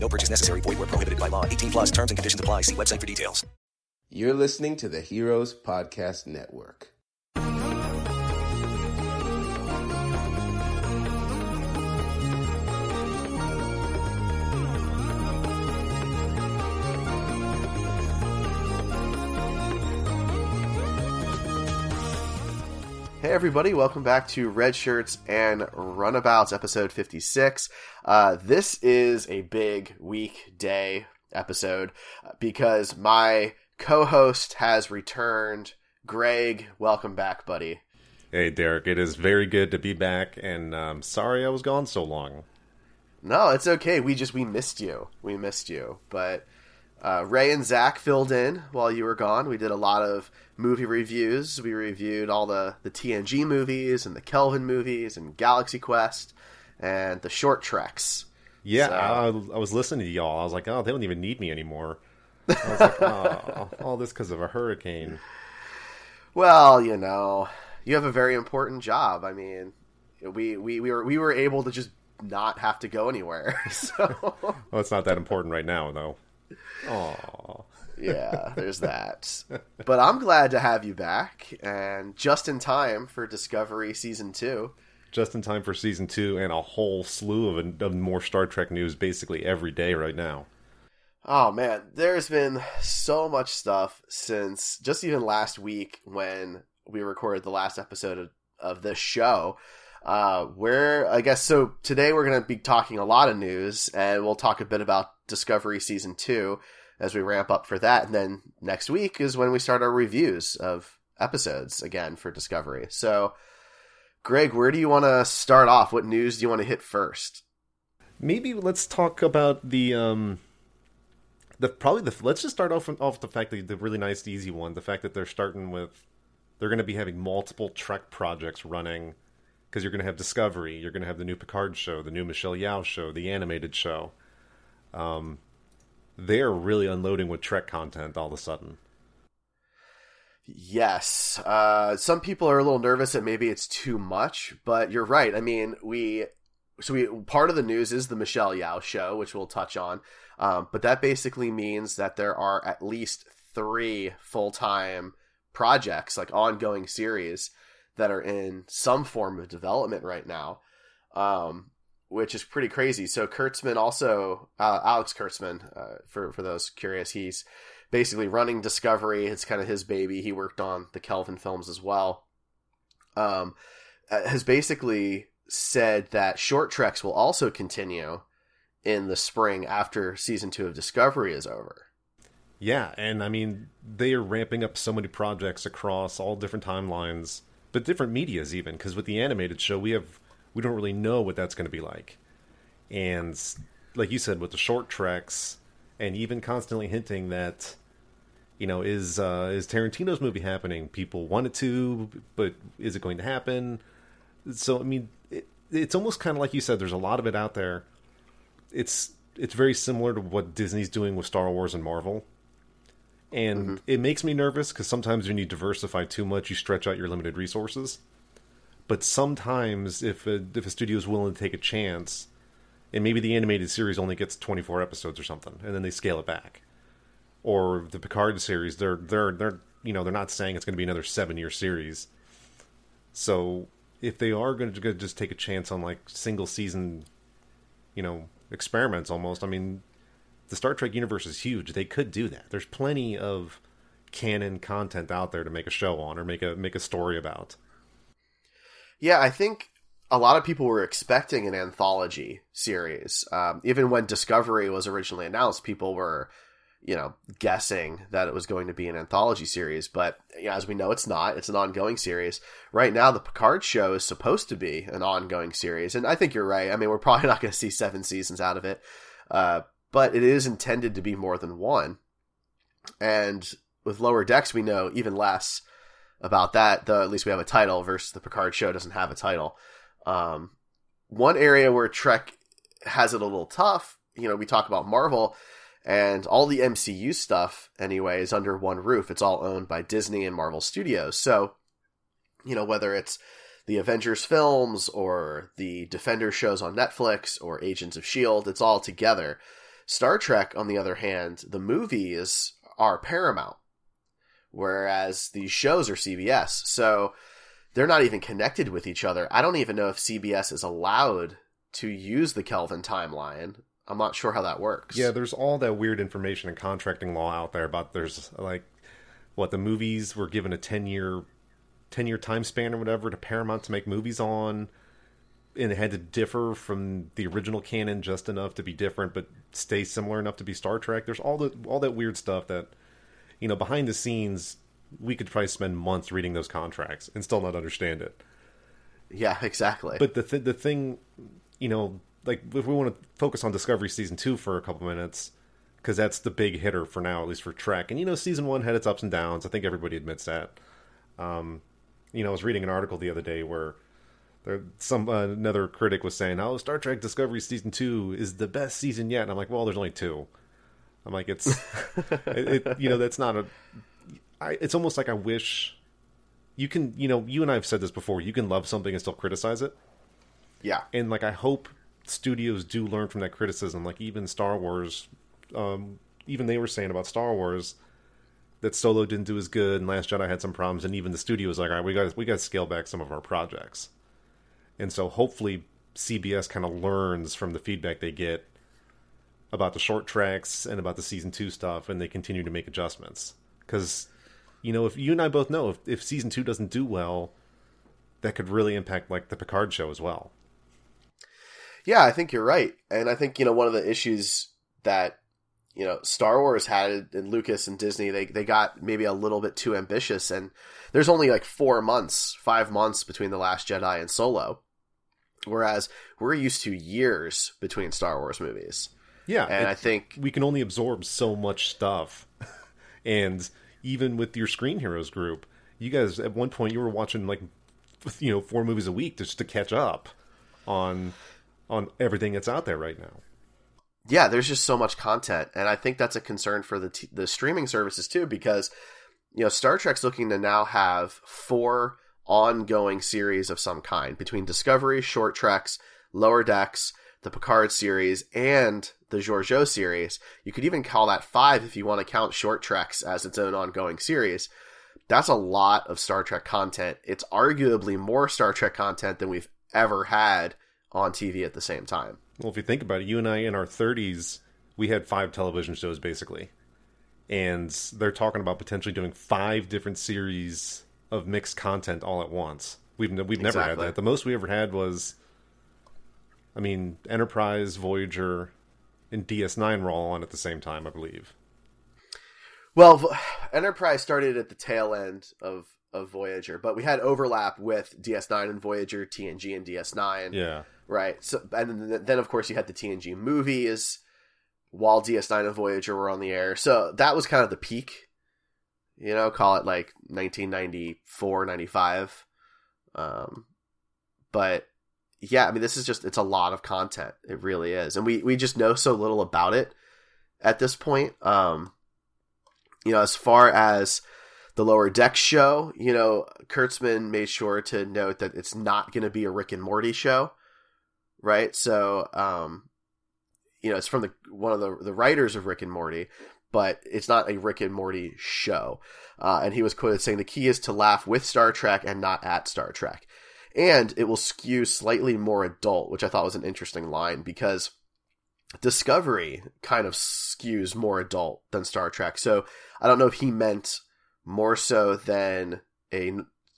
No purchase necessary. Void where prohibited by law. 18 plus terms and conditions apply. See website for details. You're listening to the Heroes Podcast Network. Hey everybody, welcome back to Red Shirts and Runabouts episode 56. Uh, this is a big weekday episode uh, because my co-host has returned. Greg, welcome back, buddy. Hey, Derek, it is very good to be back, and um, sorry I was gone so long. No, it's okay. We just we missed you. We missed you, but uh, Ray and Zach filled in while you were gone. We did a lot of movie reviews. We reviewed all the, the TNG movies and the Kelvin movies and Galaxy Quest and the short treks. Yeah, So- I, I was listening to y'all. I was like, oh, they don't even need me anymore. I was like, oh, all this because of a hurricane. Well, you know, you have a very important job. I mean, we we, we were we were able to just not have to go anywhere. So Well, it's not that important right now, though. Oh, yeah, there's that. But I'm glad to have you back and just in time for Discovery season 2. just in time for season two and a whole slew of, of more Star Trek news basically every day right now. Oh man, there's been so much stuff since just even last week when we recorded the last episode of, of this show. Uh, where I guess so today we're going to be talking a lot of news and we'll talk a bit about Discovery season two as we ramp up for that. And then next week is when we start our reviews of episodes again for Discovery. So, Greg, where do you want to start off? What news do you want to hit first? Maybe let's talk about the um the probably the let's just start off off the fact that the really nice easy one, the fact that they're starting with they're going to be having multiple Trek projects running because you're going to have Discovery, you're going to have the new Picard show, the new Michelle Yeoh show, the animated show. Um they're really unloading with Trek content all of a sudden. Yes. Uh, some people are a little nervous that maybe it's too much, but you're right. I mean, we so we part of the news is the Michelle Yeoh show, which we'll touch on. Um, but that basically means that there are at least three full time projects, like ongoing series, that are in some form of development right now, um, which is pretty crazy. So Kurtzman also, uh, Alex Kurtzman, uh, for for those curious, he's basically running Discovery. It's kind of his baby. He worked on the Kelvin films as well. Um, uh, has basically said that short treks will also continue in the spring after season two of Discovery is over. Yeah, and I mean they are ramping up so many projects across all different timelines, but different medias even. Because with the animated show, we have we don't really know what that's going to be like, and like you said, with the short treks, and even constantly hinting that, you know, is uh, is Tarantino's movie happening? People want it to, but is it going to happen? So I mean, it, it's almost kind of like you said. There's a lot of it out there. It's it's very similar to what Disney's doing with Star Wars and Marvel and mm-hmm. it makes me nervous because sometimes when you diversify too much, you stretch out your limited resources. But sometimes, if a, if a studio is willing to take a chance, and maybe the animated series only gets twenty four episodes or something, and then they scale it back, or the Picard series, they're they're they're you know they're not saying it's going to be another seven year series. So if they are going to just take a chance on like single season, you know, experiments almost, I mean, the Star Trek universe is huge. They could do that. There's plenty of canon content out there to make a show on or make a make a story about. Yeah, I think a lot of people were expecting an anthology series. Um, even when Discovery was originally announced, people were, you know, guessing that it was going to be an anthology series. But yeah, as we know, it's not. It's an ongoing series. Right now, the Picard show is supposed to be an ongoing series, and I think you're right. I mean, we're probably not going to see seven seasons out of it, uh, but it is intended to be more than one. And with Lower Decks, we know even less about that. Though at least we have a title versus the Picard show doesn't have a title. Um, one area where Trek has it a little tough, you know, we talk about Marvel and all the MCU stuff anyway is under one roof. It's all owned by Disney and Marvel Studios. So, you know, whether it's the Avengers films or the Defender shows on Netflix or Agents of S.H.I.E.L.D., it's all together. Star Trek, on the other hand, the movies are Paramount, whereas these shows are CBS. So they're not even connected with each other. I don't even know if CBS is allowed to use the Kelvin timeline. I'm not sure how that works. Yeah, there's all that weird information and contracting law out there about there's like what the movies were given a 10 year 10 year time span or whatever to Paramount to make movies on and it had to differ from the original canon just enough to be different but stay similar enough to be Star Trek. There's all the all that weird stuff that you know behind the scenes we could probably spend months reading those contracts and still not understand it. Yeah, exactly. But the th- the thing, you know, like if we want to focus on Discovery season two for a couple minutes, because that's the big hitter for now, at least for Trek. And you know, season one had its ups and downs. I think everybody admits that. Um, you know, I was reading an article the other day where some uh, another critic was saying, "Oh, Star Trek Discovery season two is the best season yet," and I'm like, "Well, there's only two. I'm like, it's, it, it, you know, that's not a. I, it's almost like I wish you can, you know, you and I have said this before. You can love something and still criticize it. Yeah, and like I hope studios do learn from that criticism. Like even Star Wars, um, even they were saying about Star Wars that Solo didn't do as good, and Last Jedi had some problems, and even the studio was like, all right, we got we got to scale back some of our projects. And so hopefully CBS kind of learns from the feedback they get about the short treks and about the season two stuff, and they continue to make adjustments. Because, you know, if you and I both know if, if season two doesn't do well, that could really impact like the Picard show as well. Yeah, I think you're right, and I think you know one of the issues that you know Star Wars had and Lucas and Disney they they got maybe a little bit too ambitious, and there's only like four months, five months between the Last Jedi and Solo, whereas we're used to years between Star Wars movies. Yeah, and it, I think we can only absorb so much stuff, and even with your Screen Heroes group, you guys at one point you were watching like you know four movies a week just to catch up on on everything that's out there right now. Yeah, there's just so much content, and I think that's a concern for the t- the streaming services too, because you know Star Trek's looking to now have four ongoing series of some kind between Discovery, Short Treks, Lower Decks, the Picard series, and the Georgiou series. You could even call that five if you want to count Short Treks as its own ongoing series. That's a lot of Star Trek content. It's arguably more Star Trek content than we've ever had on TV at the same time. Well, if you think about it, you and I in our 30s, we had five television shows basically. And they're talking about potentially doing five different series of mixed content all at once. We've we've never Exactly. had that. The most we ever had was I mean, Enterprise, Voyager, and DS9 were all on at the same time, I believe. Well, Enterprise started at the tail end of of Voyager, but we had overlap with DS9 and Voyager, TNG and DS9. Yeah. Right. So, and then, then of course you had the TNG movies while DS9 and Voyager were on the air. So that was kind of the peak. You know, call it like 1994, 95. Um, but yeah, I mean, this is just, it's a lot of content. It really is. And we, we just know so little about it at this point. Um, you know, as far as the lower deck show, you know, Kurtzman made sure to note that it's not going to be a Rick and Morty show right? So, um, you know, it's from the one of the the writers of Rick and Morty, but it's not a Rick and Morty show. Uh, and he was quoted saying the key is to laugh with Star Trek and not at Star Trek, and it will skew slightly more adult, which I thought was an interesting line because Discovery kind of skews more adult than Star Trek. So I don't know if he meant more so than a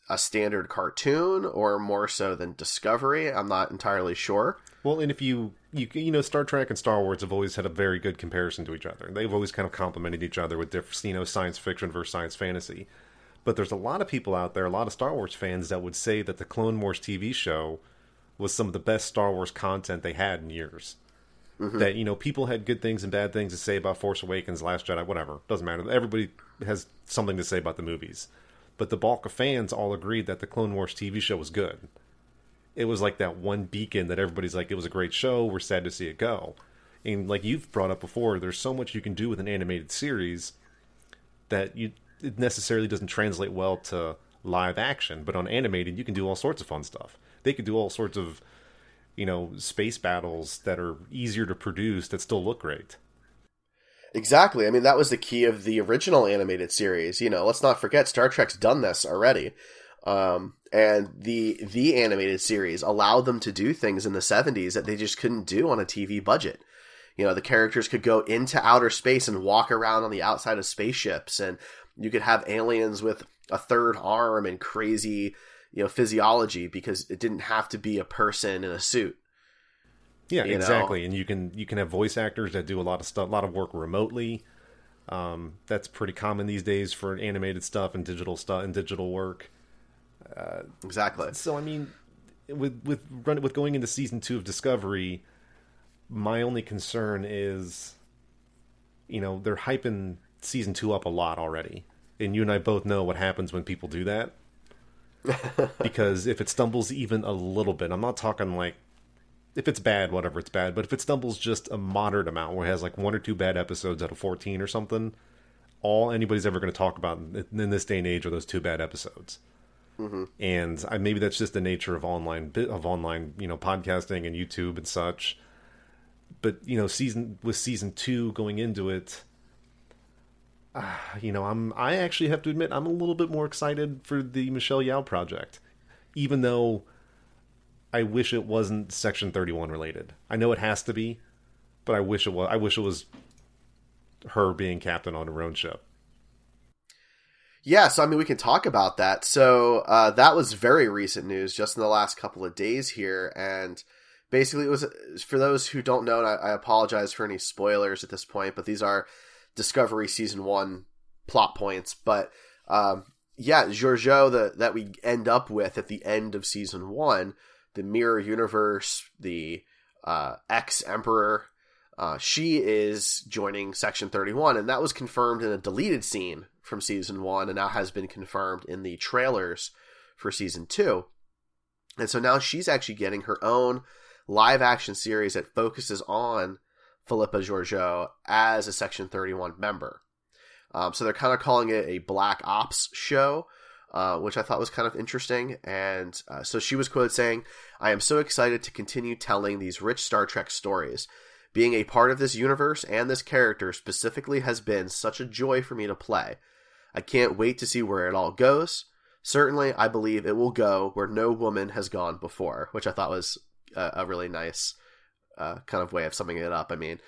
a standard cartoon or more so than Discovery. I'm not entirely sure. Well, and if you you you know Star Trek and Star Wars have always had a very good comparison to each other. They've always kind of complemented each other with different you know science fiction versus science fantasy. But there's a lot of people out there, a lot of Star Wars fans that would say that the Clone Wars TV show was some of the best Star Wars content they had in years. Mm-hmm. That you know, people had good things and bad things to say about Force Awakens, Last Jedi, whatever. Doesn't matter. Everybody has something to say about the movies, but the bulk of fans all agreed that the Clone Wars TV show was good. It was like that one beacon that everybody's like, it was a great show. We're sad to see it go. And like you've brought up before, there's so much you can do with an animated series that you it necessarily doesn't translate well to live action. But on animated, you can do all sorts of fun stuff. They could do all sorts of you know space battles that are easier to produce that still look great. Exactly. I mean, that was the key of the original animated series. You know, let's not forget Star Trek's done this already. Um, and the the animated series allowed them to do things in the 70s that they just couldn't do on a TV budget. You know, the characters could go into outer space and walk around on the outside of spaceships and you could have aliens with a third arm and crazy, you know, physiology because it didn't have to be a person in a suit. Yeah, exactly. Know? And you can you can have voice actors that do a lot of stuff, a lot of work remotely. Um, that's pretty common these days for animated stuff and digital stuff and digital work. Uh, exactly. So I mean, with with run, with going into season two of Discovery, my only concern is, you know, they're hyping season two up a lot already, and you and I both know what happens when people do that. because if it stumbles even a little bit, I'm not talking like if it's bad, whatever, it's bad. But if it stumbles just a moderate amount, where it has like one or two bad episodes out of 14 or something, all anybody's ever going to talk about in this day and age are those two bad episodes. Mm-hmm. And I, maybe that's just the nature of online of online, you know, podcasting and YouTube and such. But you know, season with season two going into it, uh, you know, I'm I actually have to admit I'm a little bit more excited for the Michelle Yeoh project, even though I wish it wasn't Section 31 related. I know it has to be, but I wish it was. I wish it was her being captain on her own ship. Yeah, so I mean, we can talk about that. So uh, that was very recent news, just in the last couple of days here, and basically, it was for those who don't know. I, I apologize for any spoilers at this point, but these are Discovery season one plot points. But um, yeah, Georgiou that that we end up with at the end of season one, the mirror universe, the uh, ex emperor. Uh, she is joining Section 31, and that was confirmed in a deleted scene from season one and now has been confirmed in the trailers for season two. And so now she's actually getting her own live action series that focuses on Philippa Georgiou as a Section 31 member. Um, so they're kind of calling it a Black Ops show, uh, which I thought was kind of interesting. And uh, so she was quoted saying, I am so excited to continue telling these rich Star Trek stories. Being a part of this universe and this character specifically has been such a joy for me to play. I can't wait to see where it all goes. Certainly, I believe it will go where no woman has gone before, which I thought was a, a really nice uh, kind of way of summing it up. I mean,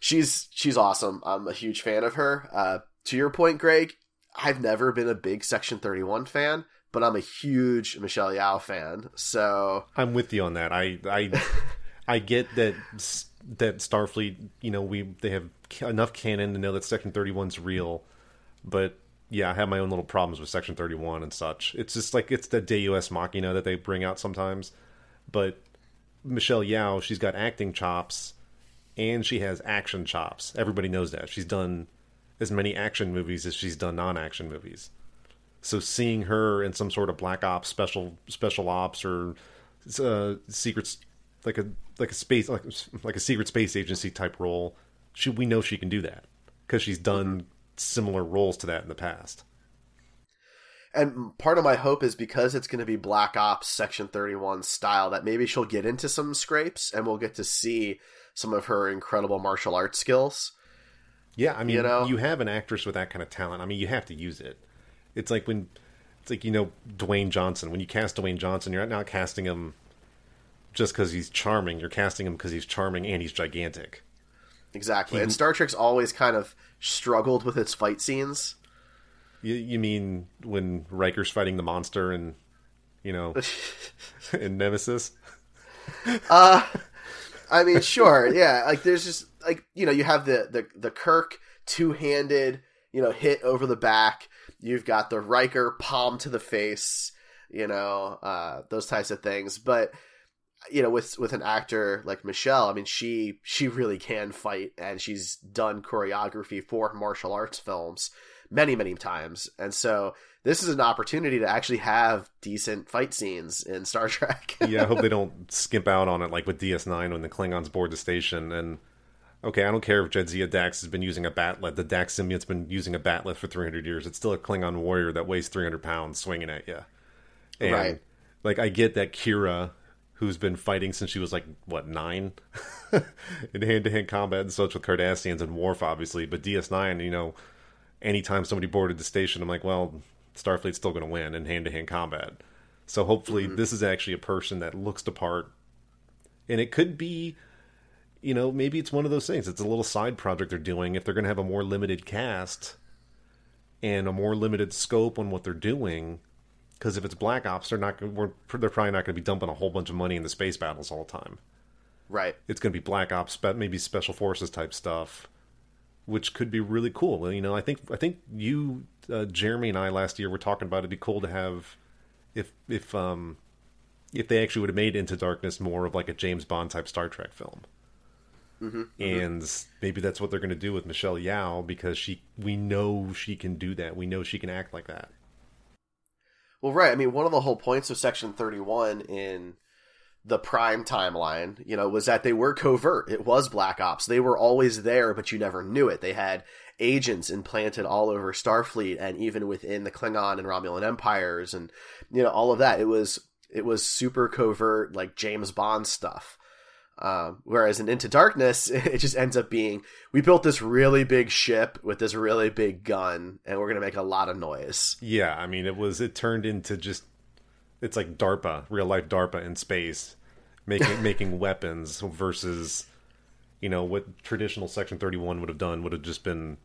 she's she's awesome. I'm a huge fan of her. Uh, to your point, Greg, I've never been a big Section 31 fan, but I'm a huge Michelle Yeoh fan. So I'm with you on that. I I I get that that Starfleet, you know, we they have enough canon to know that Section 31's real, but yeah, I have my own little problems with Section 31 and such. It's just like it's the Deus Machina that they bring out sometimes. But Michelle Yeoh, she's got acting chops and she has action chops. Everybody knows that. She's done as many action movies as she's done non-action movies. So seeing her in some sort of black ops special special ops or uh, secrets like a like a space like like a secret space agency type role, she we know she can do that because she's done mm-hmm similar roles to that in the past. And part of my hope is because it's going to be Black Ops Section 31 style that maybe she'll get into some scrapes and we'll get to see some of her incredible martial arts skills. Yeah, I mean, you, know? you have an actress with that kind of talent. I mean, you have to use it. It's like when it's like you know Dwayne Johnson. When you cast Dwayne Johnson, you're not casting him just because he's charming. You're casting him because he's charming and he's gigantic. Exactly. He, and Star Trek's always kind of struggled with its fight scenes. You, you mean when Riker's fighting the monster and you know in Nemesis? uh I mean, sure, yeah. Like there's just like you know you have the the the Kirk two handed you know hit over the back. You've got the Riker palm to the face. You know uh, those types of things, but you know, with with an actor like Michelle, I mean, she she really can fight, and she's done choreography for martial arts films many many times, and so this is an opportunity to actually have decent fight scenes in Star Trek. yeah, I hope they don't skimp out on it like with DS9 when the Klingons board the station. And okay, I don't care if Jadzia Dax has been using a bat'leth. The Dax symbiote's been using a bat'leth for 300 years. It's still a Klingon warrior that weighs 300 pounds swinging at you. And, Right. Like I get that Kira, who's been fighting since she was like what nine, in hand-to-hand combat and such with Cardassians and Worf, obviously. But DS9, you know, anytime somebody boarded the station, I'm like, well, Starfleet's still going to win in hand-to-hand combat. So hopefully, mm-hmm. this is actually a person that looks the part, and it could be, you know, maybe it's one of those things. It's a little side project they're doing. If they're going to have a more limited cast and a more limited scope on what they're doing, because if it's Black Ops, they're not. We're, they're probably not going to be dumping a whole bunch of money in the space battles all the time. right. It's going to be Black Ops, maybe Special Forces type stuff, which could be really cool. Well, You know, I think I think you, uh, Jeremy, and I last year were talking about it'd be cool to have if if um if they actually would have made Into Darkness more of like a James Bond type Star Trek film. And maybe that's what they're going to do with Michelle Yeoh because she, we know she can do that. We know she can act like that. Well, right. I mean, one of the whole points of Section 31 in the Prime timeline, you know, was that they were covert. It was Black Ops. They were always there, but you never knew it. They had agents implanted all over Starfleet and even within the Klingon and Romulan empires and, you know, all of that. It was, it was super covert, like James Bond stuff. Um, whereas in Into Darkness, it just ends up being we built this really big ship with this really big gun, and we're gonna make a lot of noise. Yeah, I mean, it was it turned into just it's like DARPA, real life DARPA in space, making making weapons versus you know what traditional Section Thirty One would have done would have just been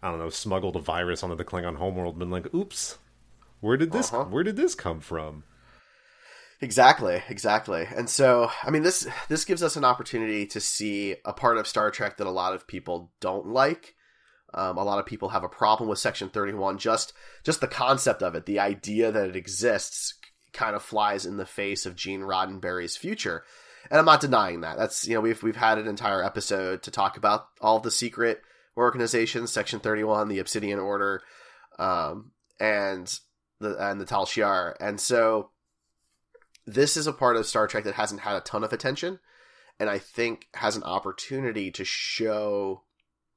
I don't know smuggled a virus onto the Klingon homeworld, been like, oops, where did this Uh-huh. where did this come from? Exactly, exactly. And so, I mean, this this gives us an opportunity to see a part of Star Trek that a lot of people don't like. Um, a lot of people have a problem with Section Thirty One. Just just the concept of it, the idea that it exists, kind of flies in the face of Gene Roddenberry's future. And I'm not denying that. That's you know we've we've had an entire episode to talk about all the secret organizations, Section Thirty One, the Obsidian Order, um, and the and the Tal Shiar. And so this is a part of Star Trek that hasn't had a ton of attention, and I think has an opportunity to show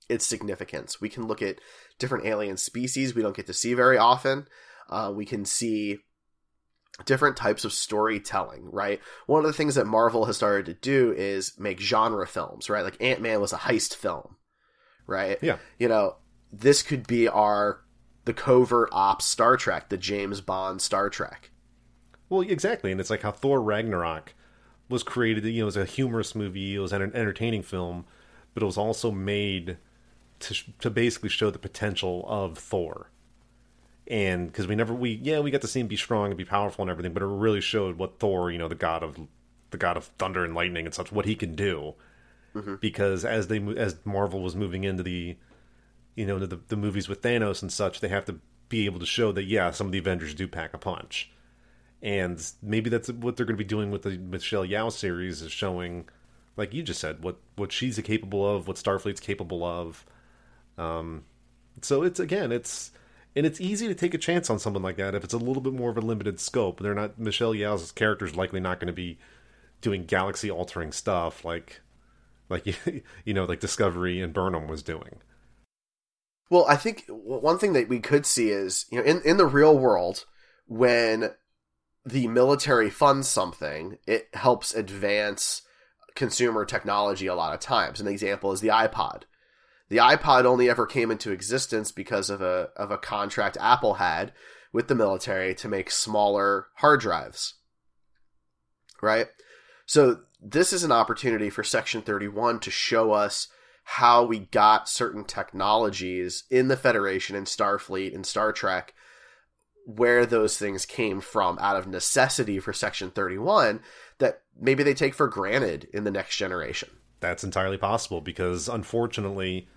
its significance. We can look at different alien species we don't get to see very often. Uh, we can see different types of storytelling, right? One of the things that Marvel has started to do is make genre films, right? Like Ant Man was a heist film, right? Yeah. You know, this could be our the covert ops Star Trek, the James Bond Star Trek. Well, exactly, and it's like how Thor Ragnarok was created. You know, it was a humorous movie. It was an entertaining film, but it was also made to to basically show the potential of Thor. And because we never we yeah we got to see him be strong and be powerful and everything, but it really showed what Thor, you know, the god of the god of thunder and lightning and such, what he can do. Mm-hmm. Because as they as Marvel was moving into the you know, the, the movies with Thanos and such, they have to be able to show that yeah, some of the Avengers do pack a punch, and maybe that's what they're going to be doing with the Michelle Yeoh series is showing, like you just said, what what she's capable of, what Starfleet's capable of. Um, so it's again, it's and it's easy to take a chance on someone like that if it's a little bit more of a limited scope. They're not Michelle Yeoh's character is likely not going to be doing galaxy altering stuff like like you know like Discovery and Burnham was doing. Well, I think one thing that we could see is, you know, in, in the real world, when the military funds something, it helps advance consumer technology a lot of times. An example is the iPod. The iPod only ever came into existence because of a of a contract Apple had with the military to make smaller hard drives. Right? So this is an opportunity for Section 31 to show us how we got certain technologies in the Federation and Starfleet and Star Trek, where those things came from out of necessity for Section 31 that maybe they take for granted in the next generation. That's entirely possible because unfortunately,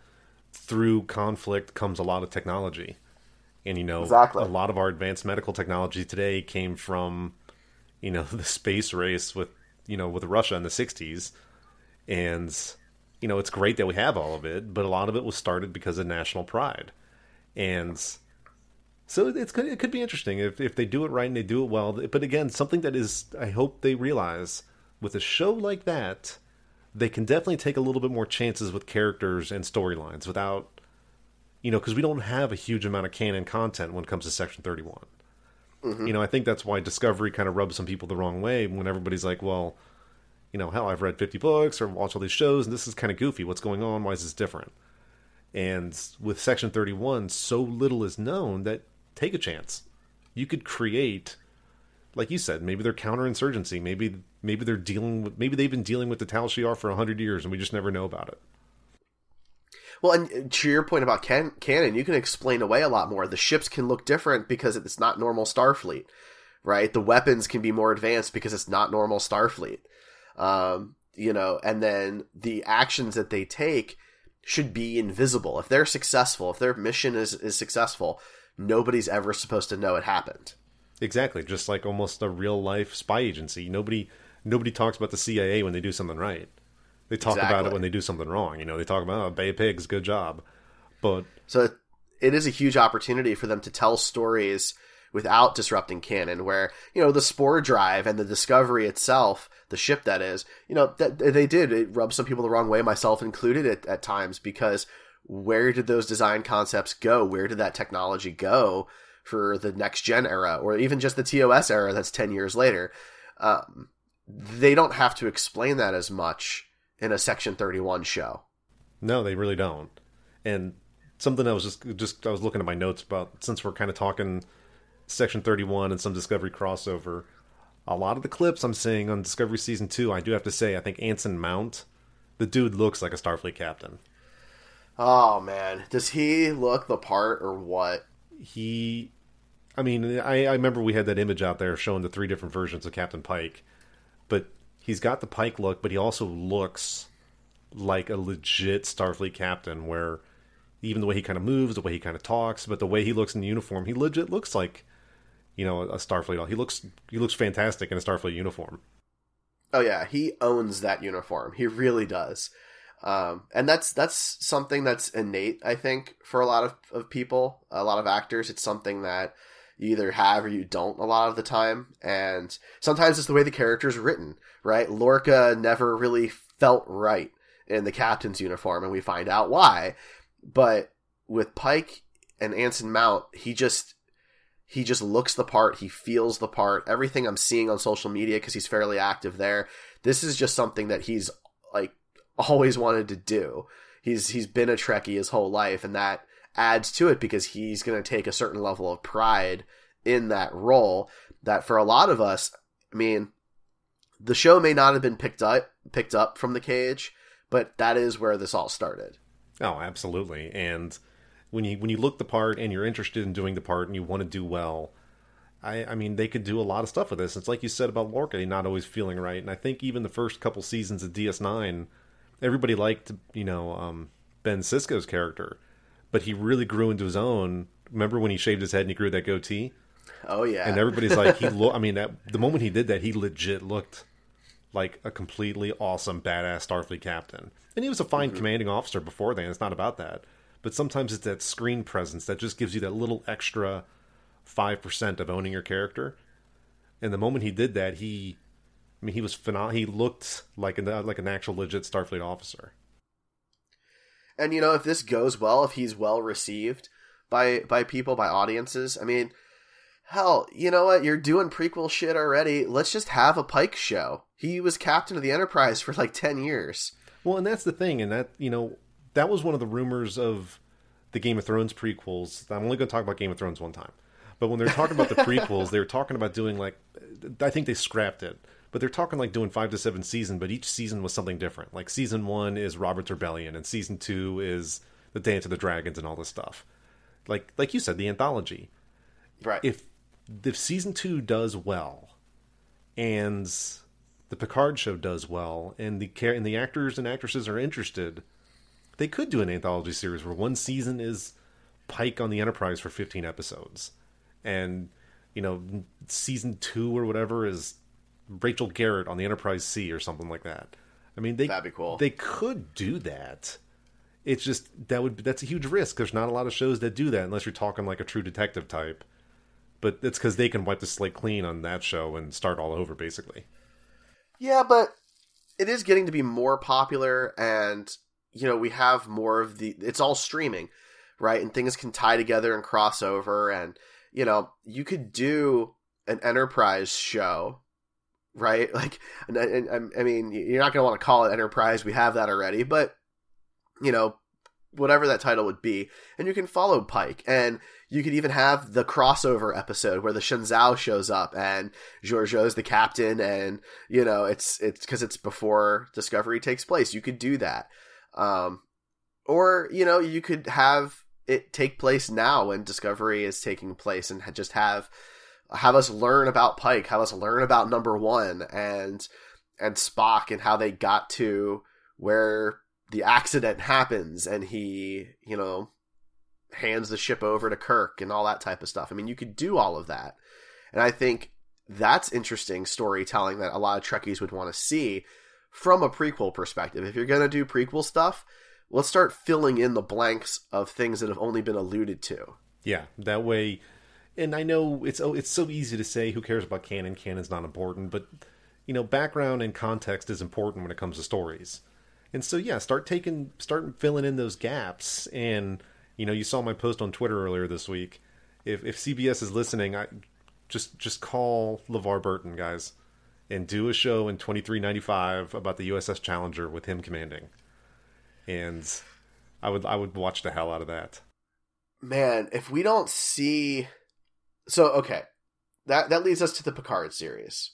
through conflict comes a lot of technology. And you know, Exactly. a lot of our advanced medical technology today came from, you know, the space race with you know with Russia in the '60s, and you know it's great that we have all of it, but a lot of it was started because of national pride, and so it's it could be interesting if if they do it right and they do it well. But again, something that is I hope they realize with a show like that, they can definitely take a little bit more chances with characters and storylines without you know because we don't have a huge amount of canon content when it comes to Section Thirty One. Mm-hmm. You know, I think that's why Discovery kind of rubs some people the wrong way when everybody's like, well, you know, hell, I've read 50 books or watched all these shows and this is kind of goofy. What's going on? Why is this different? And with Section 31, so little is known that take a chance. You could create, like you said, maybe they're counterinsurgency. Maybe maybe they're dealing with, maybe they've been dealing with the Tal Shiar for 100 years and we just never know about it. Well, and to your point about can- canon, you can explain away a lot more. The ships can look different because it's not normal Starfleet, right? The weapons can be more advanced because it's not normal Starfleet. Um, you know, and then the actions that they take should be invisible. If they're successful, if their mission is, is successful, nobody's ever supposed to know it happened. Exactly, just like almost a real life spy agency. Nobody nobody talks about the CIA when they do something right. They talk about it when they do something wrong. You know, they talk about oh, Bay of Pigs, good job. But So it is a huge opportunity for them to tell stories without disrupting canon where, you know, the spore drive and the discovery itself, the ship that is, you know, that they did, it rubbed some people the wrong way, myself included at, at times, because where did those design concepts go? Where did that technology go for the next gen era or even just the TOS era that's 10 years later? Um, they don't have to explain that as much in a Section 31 show. No, they really don't. And something I was just just I was looking at my notes about since we're kind of talking Section Thirty One and some Discovery crossover. A lot of the clips I'm seeing on Discovery season two, I do have to say, I think Anson Mount, the dude looks like a Starfleet captain. Oh man, does he look the part or what? He, I mean, I, I remember we had that image out there showing the three different versions of Captain Pike, but he's got the Pike look, but he also looks like a legit Starfleet captain, where even the way he kind of moves, the way he kind of talks, but the way he looks in the uniform, he legit looks like, you know, a Starfleet. He looks he looks fantastic in a Starfleet uniform. Oh yeah, he owns that uniform. He really does. Um, and that's that's something that's innate, I think, for a lot of, of people, a lot of actors. It's something that you either have or you don't a lot of the time. And sometimes it's the way the character is written, right? Lorca never really felt right in the captain's uniform, and we find out why. But with Pike and Anson Mount, he just he just looks the part he feels the part everything i'm seeing on social media because he's fairly active there this is just something that he's like always wanted to do he's he's been a trekkie his whole life and that adds to it because he's going to take a certain level of pride in that role that for a lot of us i mean the show may not have been picked up picked up from the cage but that is where this all started Oh, absolutely. And when you when you look the part and you're interested in doing the part and you want to do well, I I mean they could do a lot of stuff with this. It's like you said about Lorca not always feeling right, and I think even the first couple seasons of DS9, everybody liked you know um, Ben Sisko's character, but he really grew into his own. Remember when he shaved his head and he grew that goatee? oh yeah. And everybody's like he look i mean that the moment he did that he legit looked like a completely awesome badass starfleet captain. And he was a fine commanding officer before then it's not about that. But sometimes it's that screen presence that just gives you that little extra 5% of owning your character. And the moment he did that he i mean he was phenomenal he looked like an like an actual legit starfleet officer And you know, if this goes well, if he's well received by by people, by audiences, I mean, hell, you know what? You're doing prequel shit already. Let's just have a Pike show. He was captain of the Enterprise for like ten years. Well, and that's the thing, and that you know that was one of the rumors of the Game of Thrones prequels. I'm only going to talk about Game of Thrones one time, but when they're talking about the prequels, they were talking about doing like I think they scrapped it, but they're talking like doing five to seven season, but each season was something different. Like season one is Robert's Rebellion, and season two is the Dance of the Dragons and all this stuff. Like like you said, the anthology. Right. If if season two does well, and the Picard show does well, and the care and the actors and actresses are interested, they could do an anthology series where one season is Pike on the Enterprise for 15 episodes, and you know season two or whatever is Rachel Garrett on the Enterprise C or something like that. I mean, they That'd be cool. They could do that. It's just that would that's a huge risk. There's not a lot of shows that do that unless you're talking like a true detective type. But it's because they can wipe the slate clean on that show and start all over, basically. Yeah, but it is getting to be more popular, and you know we have more of the. It's all streaming, right? And things can tie together and cross over, and you know you could do an enterprise show, right? Like, and, and, I mean, you're not going to want to call it enterprise. We have that already, but you know, whatever that title would be, and you can follow Pike, and you could even have the crossover episode where the Shenzhou shows up and Georgiou's the captain, and you know it's it's because it's before Discovery takes place. You could do that, um, or you know you could have it take place now when Discovery is taking place, and just have have us learn about Pike, have us learn about Number One and and Spock and how they got to where the accident happens and he, you know, hands the ship over to Kirk and all that type of stuff. I mean, you could do all of that. And I think that's interesting storytelling that a lot of Trekkies would want to see from a prequel perspective. If you're going to do prequel stuff, let's start filling in the blanks of things that have only been alluded to. Yeah, that way and I know it's oh, it's so easy to say who cares about canon, canon's not important, but you know, background and context is important when it comes to stories. And so yeah, start taking start filling in those gaps and you know, you saw my post on Twitter earlier this week. If if CBS is listening, I just just call LeVar Burton, guys, and do a show in 2395 about the USS Challenger with him commanding. And I would I would watch the hell out of that. Man, if we don't see so okay, that that leads us to the Picard series.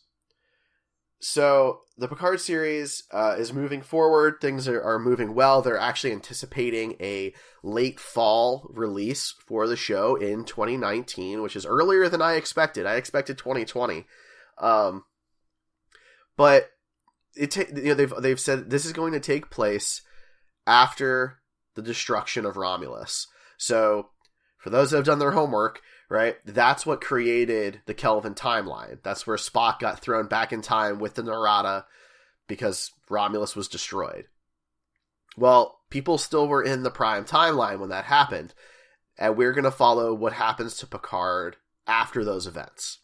So the Picard series uh, is moving forward. Things are, are moving well. They're actually anticipating a late fall release for the show in 2019, which is earlier than I expected. I expected 2020, um, but it ta- you know they've they've said this is going to take place after the destruction of Romulus. So for those that have done their homework, right? That's what created the Kelvin timeline. That's where Spock got thrown back in time with the Narada because Romulus was destroyed. Well, people still were in the prime timeline when that happened, and we're going to follow what happens to Picard after those events.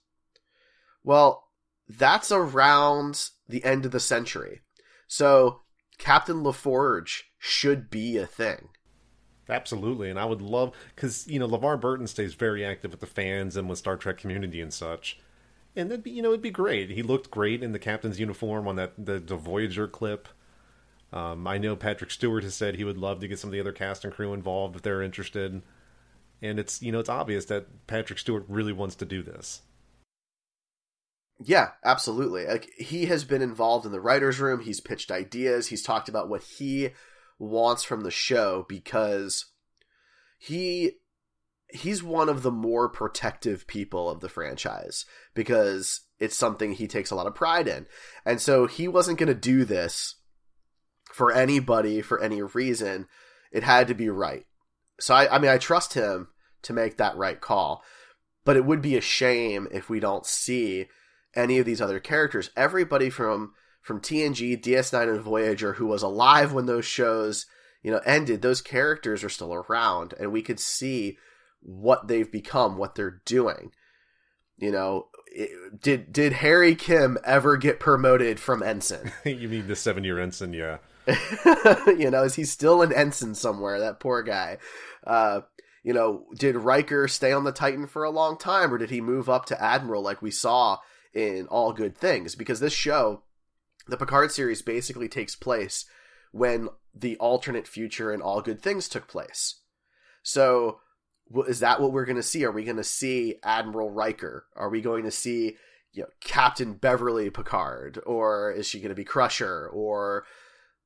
Well, that's around the end of the century. So, Captain LaForge should be a thing. Absolutely, and I would love because you know LeVar Burton stays very active with the fans and with Star Trek community and such, and that'd be you know it'd be great. He looked great in the captain's uniform on that the, the Voyager clip. Um, I know Patrick Stewart has said he would love to get some of the other cast and crew involved if they're interested, and it's you know it's obvious that Patrick Stewart really wants to do this. Yeah, absolutely. Like he has been involved in the writers' room. He's pitched ideas. He's talked about what he wants from the show because he he's one of the more protective people of the franchise because it's something he takes a lot of pride in. And so he wasn't going to do this for anybody for any reason. It had to be right. So I, I mean, I trust him to make that right call. But it would be a shame if we don't see any of these other characters. Everybody from from TNG, DS9, and Voyager who was alive when those shows, you know, ended, those characters are still around, and we could see what they've become, what they're doing. You know, it, did did Harry Kim ever get promoted from ensign? you mean the seven year ensign? Yeah. you know, is he still an ensign somewhere? That poor guy. Uh, you know, did Riker stay on the Titan for a long time, or did he move up to admiral like we saw in All Good Things? Because this show the Picard series basically takes place when the alternate future and all good things took place. So, is that what we're going to see? Are we going to see Admiral Riker? Are we going to see you know, Captain Beverly Picard? Or is she going to be Crusher? Or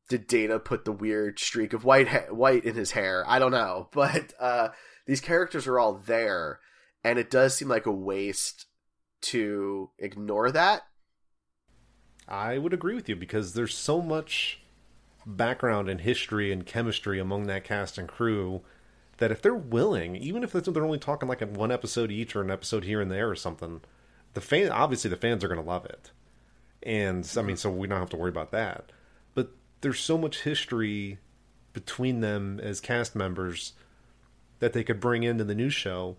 did Data put the weird streak of white ha- white in his hair? I don't know, but uh, these characters are all there, and it does seem like a waste to ignore that I would agree with you because there's so much background and history and chemistry among that cast and crew that if they're willing, even if they're only talking like one episode each or an episode here and there or something, the fan obviously the fans are going to love it. and I mean, so we don't have to worry about that. But there's so much history between them as cast members that they could bring into the new show.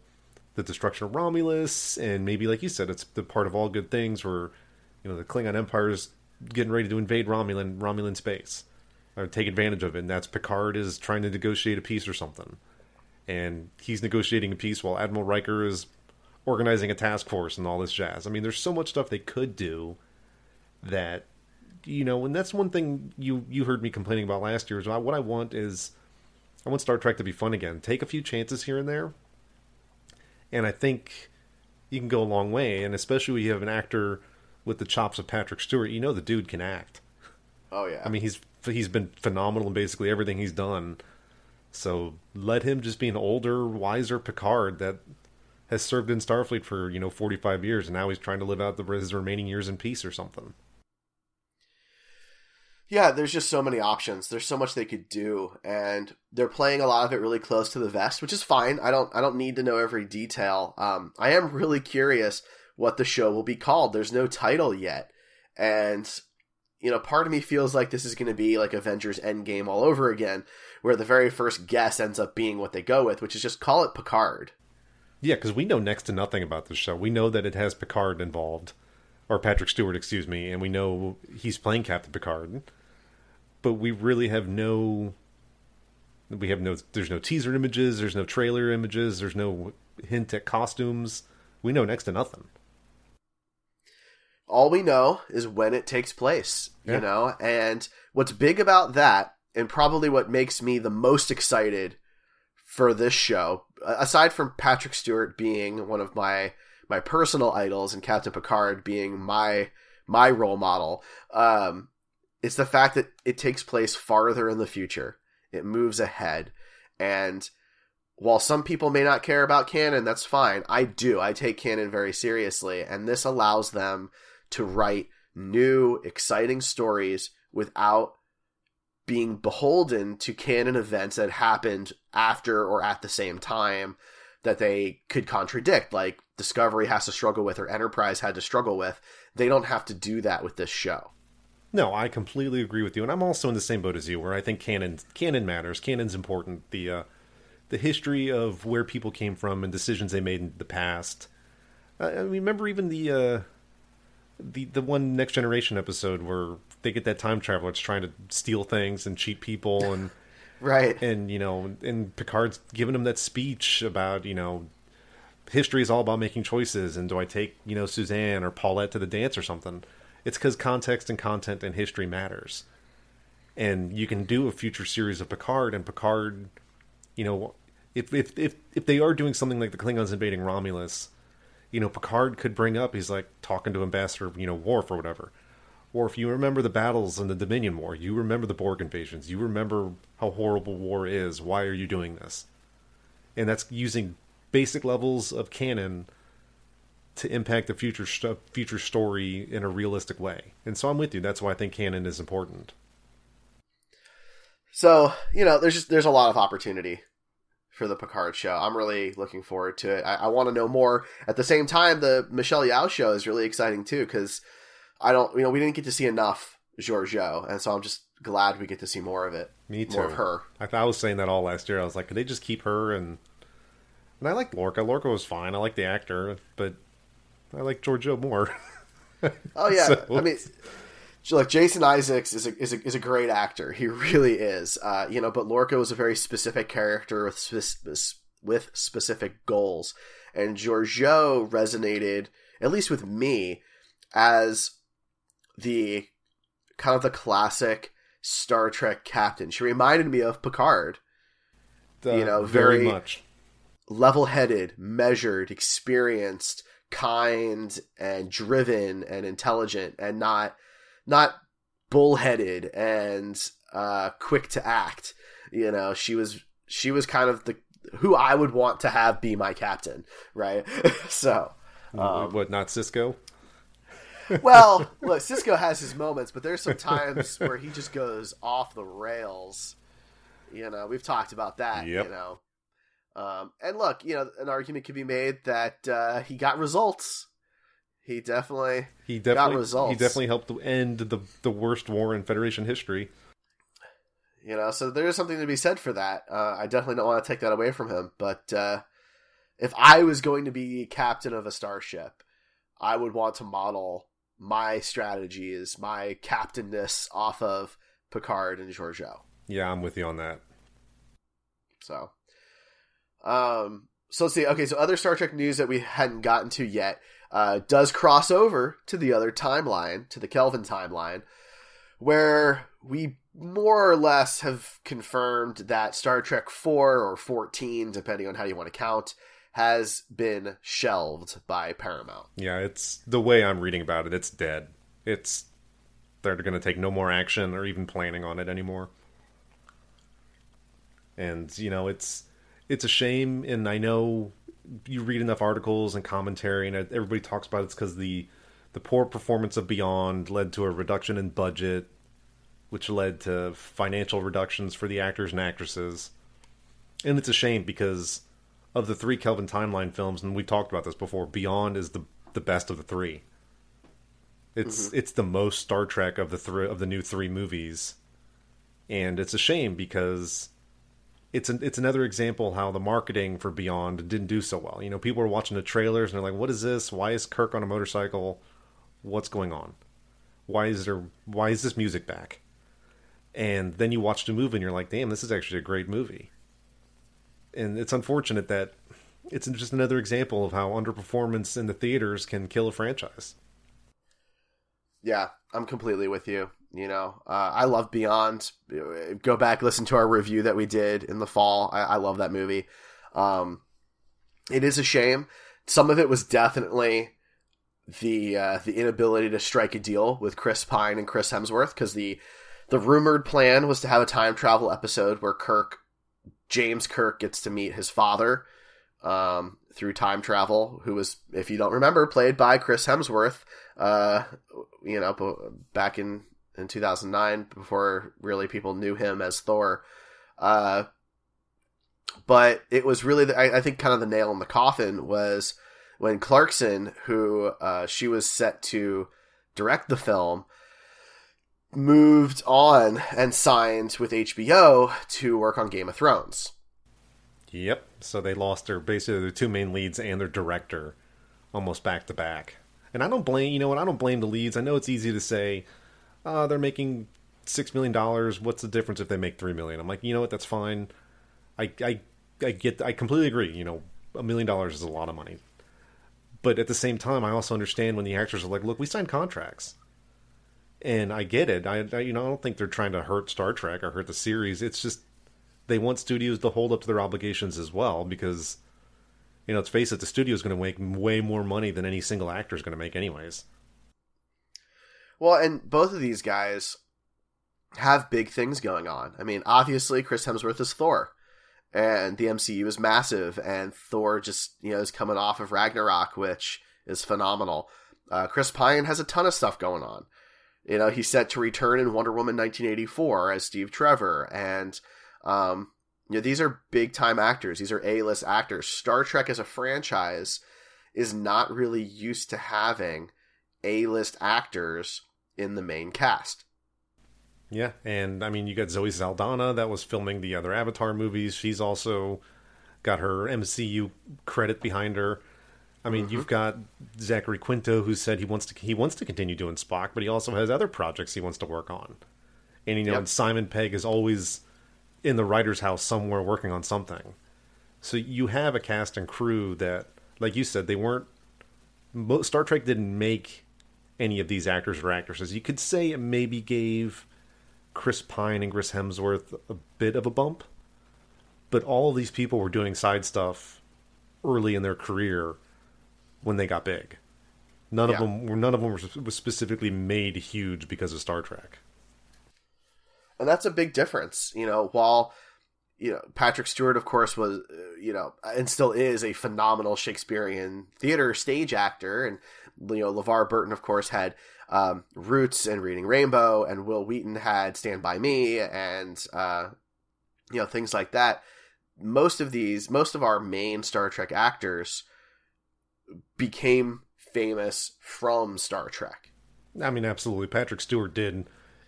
The destruction of Romulus, and maybe, like you said, it's the part of all good things where you know the Klingon Empire is getting ready to invade Romulan Romulan space or take advantage of it. And that's Picard is trying to negotiate a peace or something, and he's negotiating a peace while Admiral Riker is organizing a task force and all this jazz. I mean, there's so much stuff they could do that you know, and that's one thing you you heard me complaining about last year. Is what I want is I want Star Trek to be fun again. Take a few chances here and there, and I think you can go a long way. And especially when you have an actor with the chops of Patrick Stewart, you know the dude can act. Oh yeah. I mean, he's he's been phenomenal in basically everything he's done. So let him just be an older, wiser Picard that has served in Starfleet for you know 45 years, and now he's trying to live out the, his remaining years in peace or something yeah, there's just so many options. There's so much they could do, and they're playing a lot of it really close to the vest, which is fine. I don't I don't need to know every detail. Um, I am really curious what the show will be called. There's no title yet, and you know, part of me feels like this is going to be like Avengers Endgame all over again, where the very first guess ends up being what they go with, which is just call it Picard. Yeah, because we know next to nothing about this show. We know that it has Picard involved or Patrick Stewart, excuse me, and we know he's playing Captain Picard, but we really have no. We have no. There's no teaser images. There's no trailer images. There's no hint at costumes. We know next to nothing. All we know is when it takes place, yeah. you know, and what's big about that, and probably what makes me the most excited for this show, aside from Patrick Stewart being one of my my personal idols and Captain Picard being my my role model. Um, it's the fact that it takes place farther in the future. It moves ahead, and while some people may not care about canon, that's fine. I do. I take canon very seriously, and this allows them to write new, exciting stories without being beholden to canon events that happened after or at the same time that they could contradict, like Discovery has to struggle with or Enterprise had to struggle with. They don't have to do that with this show. No, I completely agree with you, and I'm also in the same boat as you, where I think canon canon matters. Canon's important. The uh, the history of where people came from and decisions they made in the past. I remember even the uh, the the one Next Generation episode where they get that time traveler that's trying to steal things and cheat people and right and you know and Picard's giving him that speech about you know history is all about making choices and do I take, you know, Suzanne or Paulette to the dance or something? It's because context and content and history matters. And you can do a future series of Picard and Picard, you know, if if if if they are doing something like the Klingons invading Romulus, you know, Picard could bring up he's like talking to Ambassador, you know, Worf or whatever. Or if you remember the battles in the Dominion War, you remember the Borg invasions, you remember how horrible war is. Why are you doing this? And that's using basic levels of canon to impact the future st- future story in a realistic way. And so I'm with you. That's why I think canon is important. So you know, there's just there's a lot of opportunity for the Picard show. I'm really looking forward to it. I, I want to know more. At the same time, the Michelle Yeoh show is really exciting too because I don't, you know, we didn't get to see enough Georgiou, and so I'm just glad we get to see more of it. Me too. More of her. I, I was saying that all last year. I was like, could they just keep her and and I liked Lorca. Lorca was fine. I like the actor, but I like Georgiou more. oh yeah, so. I mean, like Jason Isaacs is a, is a is a great actor. He really is. Uh, you know, but Lorca was a very specific character with spe- with specific goals, and Georgiou resonated at least with me as the kind of the classic Star Trek captain. She reminded me of Picard. The, you know, very, very much level headed, measured, experienced, kind, and driven and intelligent, and not not bullheaded and uh, quick to act. You know, she was she was kind of the who I would want to have be my captain, right? so, um, what not Sisko? well, look, Sisko has his moments, but there's some times where he just goes off the rails. You know, we've talked about that. Yep. You know, um, and look, you know, an argument could be made that uh, he got results. He definitely he definitely got results. he definitely helped end the the worst war in Federation history. You know, so there is something to be said for that. Uh, I definitely don't want to take that away from him. But uh, if I was going to be captain of a starship, I would want to model my strategies, my captainness off of Picard and Georgiou. Yeah, I'm with you on that. So, um, so let's see. Okay, so other Star Trek news that we hadn't gotten to yet uh, does cross over to the other timeline, to the Kelvin timeline, where we more or less have confirmed that Star Trek 4 or 14, depending on how you want to count, has been shelved by Paramount. Yeah, it's the way I'm reading about it. It's dead. It's they're going to take no more action or even planning on it anymore. And you know, it's it's a shame. And I know you read enough articles and commentary, and everybody talks about it's because the the poor performance of Beyond led to a reduction in budget, which led to financial reductions for the actors and actresses. And it's a shame because of the three Kelvin timeline films, and we talked about this before. Beyond is the the best of the three. It's mm-hmm. it's the most Star Trek of the three of the new three movies, and it's a shame because it's an, it's another example how the marketing for Beyond didn't do so well. You know, people are watching the trailers and they're like, "What is this? Why is Kirk on a motorcycle? What's going on? Why is there? Why is this music back?" And then you watch the movie and you're like, "Damn, this is actually a great movie." And it's unfortunate that it's just another example of how underperformance in the theaters can kill a franchise. Yeah, I'm completely with you. You know, uh, I love Beyond. Go back, listen to our review that we did in the fall. I, I love that movie. Um, it is a shame. Some of it was definitely the uh, the inability to strike a deal with Chris Pine and Chris Hemsworth because the the rumored plan was to have a time travel episode where Kirk James Kirk gets to meet his father um, through time travel, who was, if you don't remember, played by Chris Hemsworth. Uh, you know, back in in 2009 before really people knew him as Thor. Uh, but it was really, the, I, I, think, kind of the nail in the coffin was when Clarkson, who uh, she was set to direct the film, moved on and signed with HBO to work on Game of Thrones. Yep. So they lost their basically their two main leads and their director almost back to back. And I don't blame you know what I don't blame the leads. I know it's easy to say uh, they're making six million dollars. What's the difference if they make three million? I'm like, you know what? That's fine. I I I get. I completely agree. You know, a million dollars is a lot of money. But at the same time, I also understand when the actors are like, "Look, we signed contracts," and I get it. I, I you know I don't think they're trying to hurt Star Trek or hurt the series. It's just they want studios to hold up to their obligations as well because you know let's face it, the studio is going to make way more money than any single actor is going to make anyways. Well, and both of these guys have big things going on. I mean, obviously, Chris Hemsworth is Thor, and the MCU is massive, and Thor just you know is coming off of Ragnarok, which is phenomenal. Uh, Chris Pine has a ton of stuff going on. You know, he's set to return in Wonder Woman 1984 as Steve Trevor, and um, you know these are big time actors. These are A list actors. Star Trek as a franchise is not really used to having A list actors in the main cast. Yeah, and I mean, you got Zoe Saldana that was filming the other Avatar movies. She's also got her MCU credit behind her. I mean, mm-hmm. you've got Zachary Quinto who said he wants to he wants to continue doing Spock, but he also has other projects he wants to work on. And you know, yep. Simon Pegg is always in the writer's house somewhere working on something. So you have a cast and crew that, like you said, they weren't. Star Trek didn't make any of these actors or actresses. You could say it maybe gave Chris Pine and Chris Hemsworth a bit of a bump, but all of these people were doing side stuff early in their career when they got big. None yeah. of them were none of them were specifically made huge because of Star Trek. And that's a big difference, you know. While you know Patrick Stewart, of course, was you know and still is a phenomenal Shakespearean theater stage actor, and you know, LeVar Burton, of course, had um, Roots and Reading Rainbow, and Wil Wheaton had Stand By Me, and uh, you know things like that. Most of these, most of our main Star Trek actors became famous from Star Trek. I mean, absolutely. Patrick Stewart did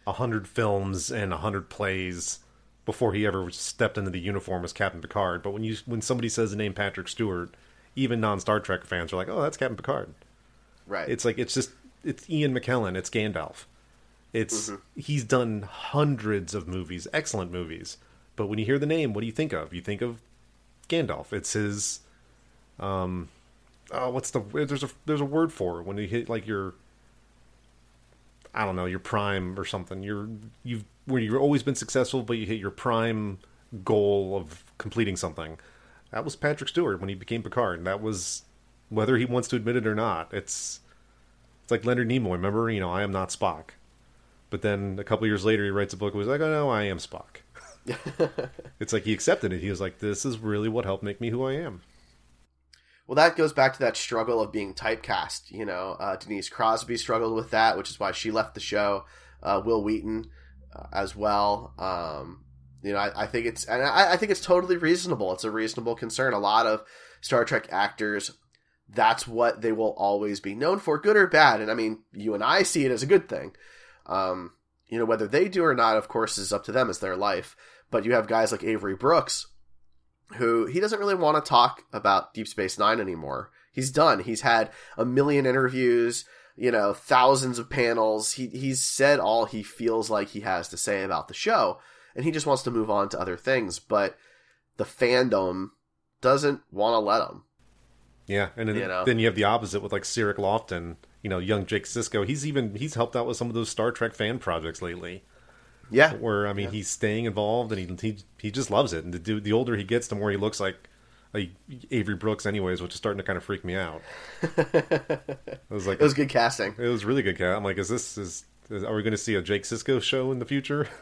a hundred films and a hundred plays before he ever stepped into the uniform as Captain Picard. But when you when somebody says the name Patrick Stewart, even non Star Trek fans are like, "Oh, that's Captain Picard." Right. It's like it's just it's Ian McKellen, it's Gandalf. It's Mm-hmm. he's done hundreds of movies, excellent movies. But when you hear the name, what do you think of? You think of Gandalf. It's his um oh, what's the there's a there's a word for it when you hit like your I don't know, your prime or something. You're you've where you've always been successful but you hit your prime goal of completing something. That was Patrick Stewart when he became Picard. And that was whether he wants to admit it or not. It's it's like Leonard Nimoy. Remember, you know, I am not Spock. But then a couple years later, he writes a book. and was like, oh no, I am Spock. it's like he accepted it. He was like, this is really what helped make me who I am. Well, that goes back to that struggle of being typecast. You know, uh, Denise Crosby struggled with that, which is why she left the show. Uh, Wil Wheaton uh, as well. Um, you know, I, I think it's and I, I think it's totally reasonable. It's a reasonable concern. A lot of Star Trek actors, that's what they will always be known for, good or bad. And I mean, you and I see it as a good thing. Um, you know, whether they do or not, of course, is up to them. It's their life. But you have guys like Avery Brooks, who he doesn't really want to talk about Deep Space Nine anymore. He's done. He's had a million interviews, you know, thousands of panels. He he's said all he feels like he has to say about the show, and he just wants to move on to other things. But the fandom doesn't want to let him. Yeah, and then You know? then you have the opposite with like Cirroc Lofton, you know, young Jake Sisko. He's even he's helped out with some of those Star Trek fan projects lately. Yeah, Where I mean, he's staying involved and he he he just loves it. And the dude, the older he gets, the more he looks like like Avery Brooks, anyways, which is starting to kind of freak me out. it was like it was good casting. It was really good. Cat. I'm like, is this is, is are we going to see a Jake Sisko show in the future?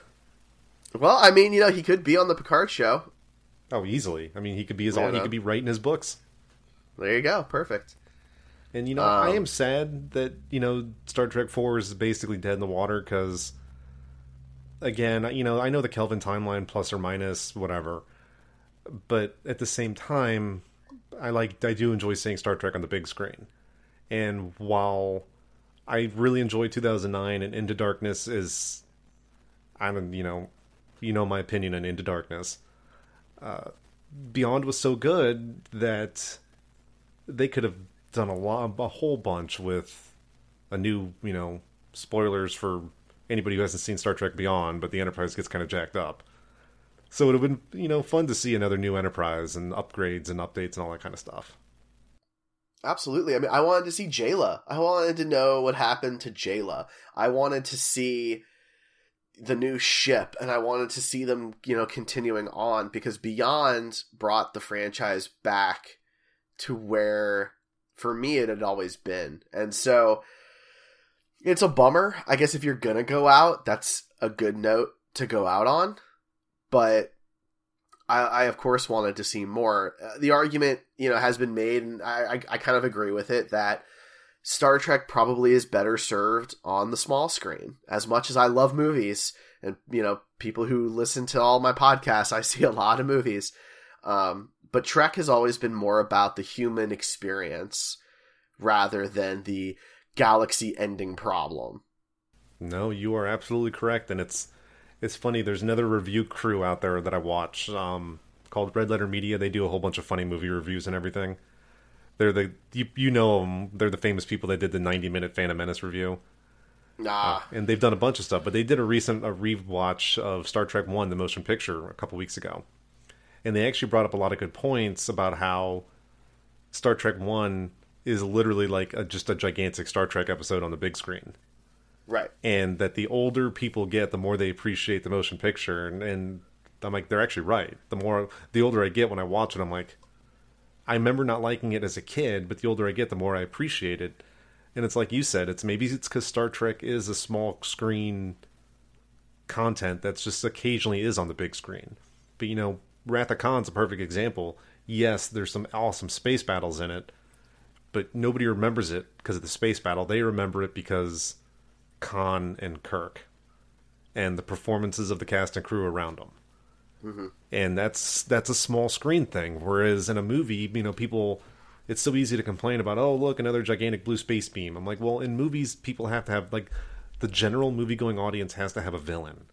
Well, I mean, you know, he could be on the Picard show. Oh, easily. I mean, he could be his Yeah, own. He could be writing his books. There you go. Perfect. And you know, Um, I am sad that you know Star Trek Four is basically dead in the water because, again, you know, I know the Kelvin timeline plus or minus whatever, but at the same time, I like I do enjoy seeing Star Trek on the big screen, and while I really enjoy 2009 and Into Darkness is, I'm you know, you know my opinion on Into Darkness. Uh, Beyond was so good that they could have done a lot, a whole bunch with a new, you know, spoilers for anybody who hasn't seen Star Trek Beyond, but the Enterprise gets kind of jacked up. So it would have been, you know, fun to see another new Enterprise and upgrades and updates and all that kind of stuff. Absolutely. I mean, I wanted to see Jaylah. I wanted to know what happened to Jaylah. I wanted to see the new ship, and I wanted to see them, you know, continuing on because Beyond brought the franchise back to where, for me, it had always been. And so it's a bummer. I guess if you're to go out, that's a good note to go out on. But I, I of course wanted to see more. Uh, the argument, you know, has been made, and I, I, I kind of agree with it that Star Trek probably is better served on the small screen. As much as I love movies, and you know, people who listen to all my podcasts, I see a lot of movies. Um, but Trek has always been more about the human experience rather than the galaxy-ending problem. No, you are absolutely correct, and it's it's funny. There's another review crew out there that I watch um, called Red Letter Media. They do a whole bunch of funny movie reviews and everything. They're the you, you know them. They're the famous people that did the 90 minute Phantom Menace review. Nah, and they've done a bunch of stuff. But they did a recent a rewatch of Star Trek One, the motion picture, a couple weeks ago, and they actually brought up a lot of good points about how Star Trek One is literally like a, just a gigantic Star Trek episode on the big screen, right. and that the older people get, the more they appreciate the motion picture. And, and I'm like, they're actually right. The more the older I get when I watch it, I'm like, I remember not liking it as a kid, but the older I get, the more I appreciate it. And it's like you said, it's maybe it's because Star Trek is a small screen content that's just occasionally is on the big screen. But you know, Wrath of Khan's a perfect example. Yes, there's some awesome space battles in it, but nobody remembers it because of the space battle. They remember it because Khan and Kirk and the performances of the cast and crew around them mm-hmm. and that's that's a small screen thing. Whereas in a movie, you know, people it's so easy to complain about. Oh, look, another gigantic blue space beam. I'm like, well, in movies, people have to have like the general movie going audience has to have a villain.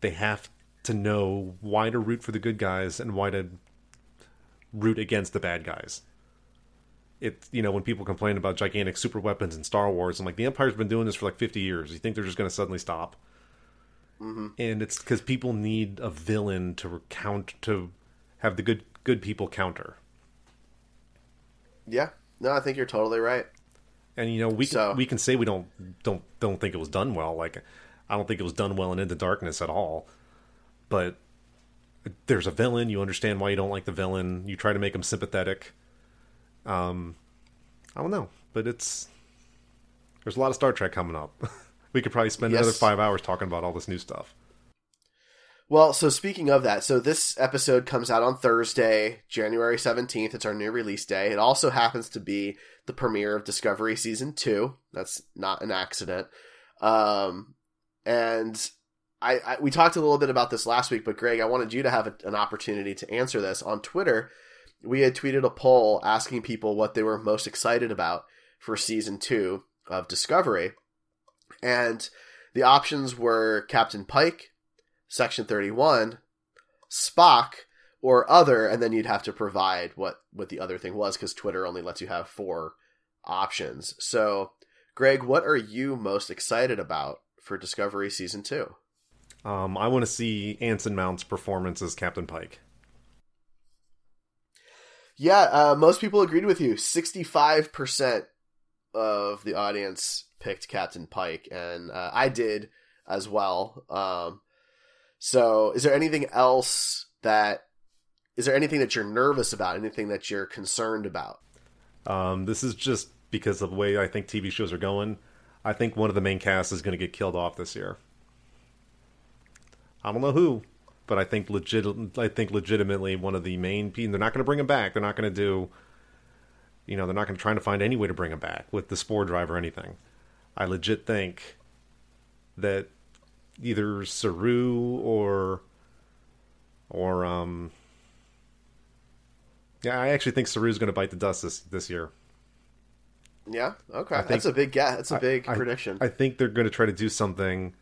They have to know why to root for the good guys and why to root against the bad guys. It you know when people complain about gigantic super weapons in Star Wars, I'm like the Empire's been doing this for like 50 years. You think they're just going to suddenly stop? Mm-hmm. And it's because people need a villain to count to have the good good people counter. Yeah, no, I think you're totally right. And you know we so, can, we can say we don't don't don't think it was done well. Like I don't think it was done well in Into Darkness at all. But there's a villain. You understand why you don't like the villain. You try to make him sympathetic. Um, I don't know, but it's there's a lot of Star Trek coming up. we could probably spend yes. another five hours talking about all this new stuff. Well, so speaking of that, so this episode comes out on Thursday, January 17th. It's our new release day. It also happens to be the premiere of Discovery Season 2. That's not an accident. Um, and I, I, we talked a little bit about this last week, but Greg, I wanted you to have a, an opportunity to answer this on Twitter. We had tweeted a poll asking people what they were most excited about for season two of Discovery, and the options were Captain Pike, Section Thirty One, Spock, or other, and then you'd have to provide what what the other thing was because Twitter only lets you have four options. So, Greg, what are you most excited about for Discovery season two? Um, I want to see Anson Mount's performance as Captain Pike. Yeah, uh, most people agreed with you. Sixty-five percent of the audience picked Captain Pike, and uh, I did as well. Um, so, is there anything else that is there anything that you're nervous about? Anything that you're concerned about? Um, this is just because of the way I think TV shows are going. I think one of the main cast is going to get killed off this year. I don't know who, but I think legit. I think legitimately one of the main people. They're not going to bring him back. They're not going to do. You know, they're not going to try to find any way to bring him back with the spore drive or anything. I legit think that either Saru or or um yeah, I actually think Saru's going to bite the dust this this year. Yeah, okay, think, that's a big guess. That's a big I, prediction. I, I think they're going to try to do something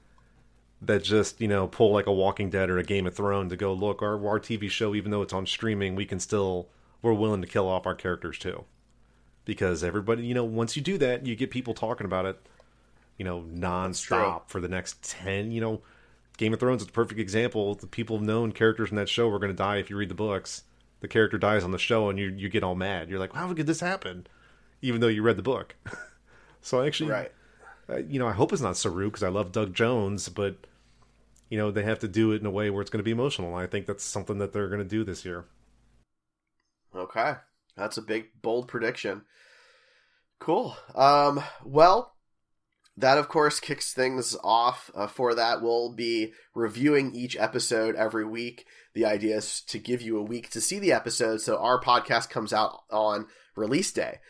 that just you know pull like a Walking Dead or a Game of Thrones to go look our our TV show even though it's on streaming we can still we're willing to kill off our characters too. Because everybody you know once you do that you get people talking about it you know nonstop for the next 10 you know Game of Thrones is a perfect example. The people have known characters in that show were going to die if you read the books. The character dies on the show and you you get all mad. You're like how could this happen even though you read the book. So actually right. You know I hope it's not Saru because I love Doug Jones but you know they have to do it in a way where it's going to be emotional. I think that's something that they're going to do this year. Okay, that's a big bold prediction. Cool. Um, well, that of course kicks things off. Uh, for that, we'll be reviewing each episode every week. The idea is to give you a week to see the episode, so our podcast comes out on release day,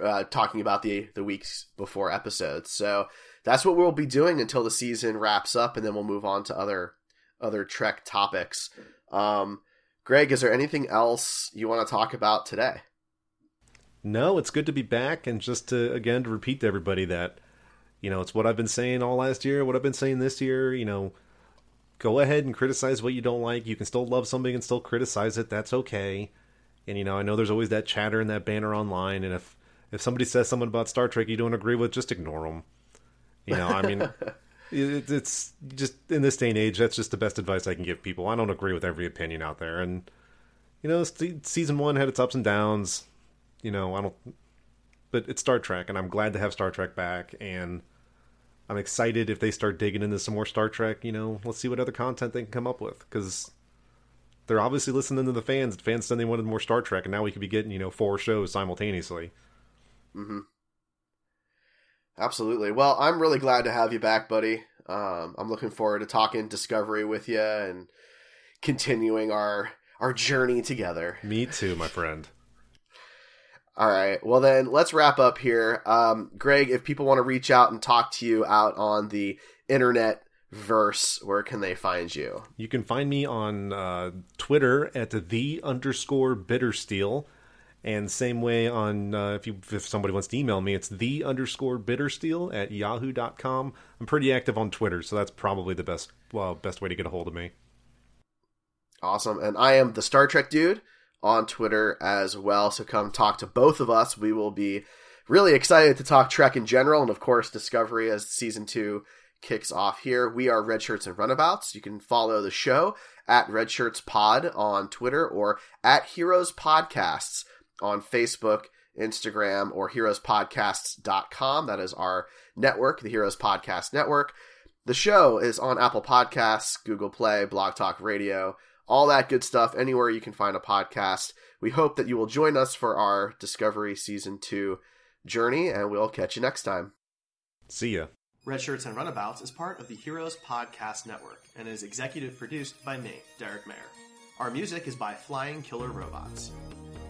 uh, talking about the the weeks before episodes. So that's what we'll be doing until the season wraps up, and then we'll move on to other other Trek topics. Um, Greg, is there anything else you want to talk about today? No, it's good to be back, and just to again to repeat to everybody that you know it's what I've been saying all last year, what I've been saying this year. You know, go ahead and criticize what you don't like. You can still love something and still criticize it. That's okay. And you know, I know there's always that chatter and that banner online, and if if somebody says something about Star Trek you don't agree with, just ignore them. You know, I mean, it, it's just in this day and age, that's just the best advice I can give people. I don't agree with every opinion out there, and you know, season one had its ups and downs. You know, I don't, but it's Star Trek, and I'm glad to have Star Trek back, and I'm excited if they start digging into some more Star Trek. You know, let's see what other content they can come up with because they're obviously listening to the fans. The fans said they wanted more Star Trek, and now we could be getting you know four shows simultaneously. Mm-hmm. Absolutely. Well, I'm really glad to have you back, buddy. Um, I'm looking forward to talking Discovery with you and continuing our our journey together. Me too, my friend. All right. Well, then let's wrap up here. Um, Greg, if people want to reach out and talk to you out on the internet verse, where can they find you? You can find me on uh, Twitter at the underscore bittersteel And same way on uh, if you if somebody wants to email me, it's the underscore bittersteel at yahoo.com. I'm pretty active on Twitter, so that's probably the best well best way to get a hold of me. Awesome. And I am the Star Trek dude on Twitter as well. So come talk to both of us. We will be really excited to talk Trek in general and of course Discovery as season two kicks off here. We are Red Shirts and Runabouts. You can follow the show at Red Shirts Pod on Twitter or at Heroes Podcasts on Facebook, Instagram, or heroespodcasts.com. That is our network, the Heroes Podcast Network. The show is on Apple Podcasts, Google Play, Blog Talk Radio, all that good stuff, anywhere you can find a podcast. We hope that you will join us for our Discovery Season 2 journey, and we'll catch you next time. See ya. Red Shirts and Runabouts is part of the Heroes Podcast Network and is executive produced by me, Derek Mayer. Our music is by Flying Killer Robots.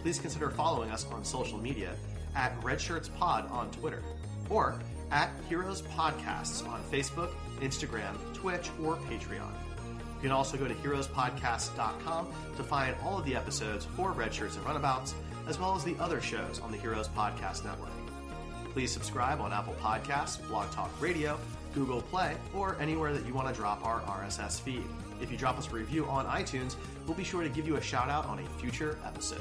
Please consider following us on social media at RedshirtsPod on Twitter or at Heroes Podcasts on Facebook, Instagram, Twitch, or Patreon. You can also go to heroespodcast.com to find all of the episodes for Red Shirts and Runabouts, as well as the other shows on the Heroes Podcast Network. Please subscribe on Apple Podcasts, Blog Talk Radio, Google Play, or anywhere that you want to drop our RSS feed. If you drop us a review on iTunes, we'll be sure to give you a shout out on a future episode.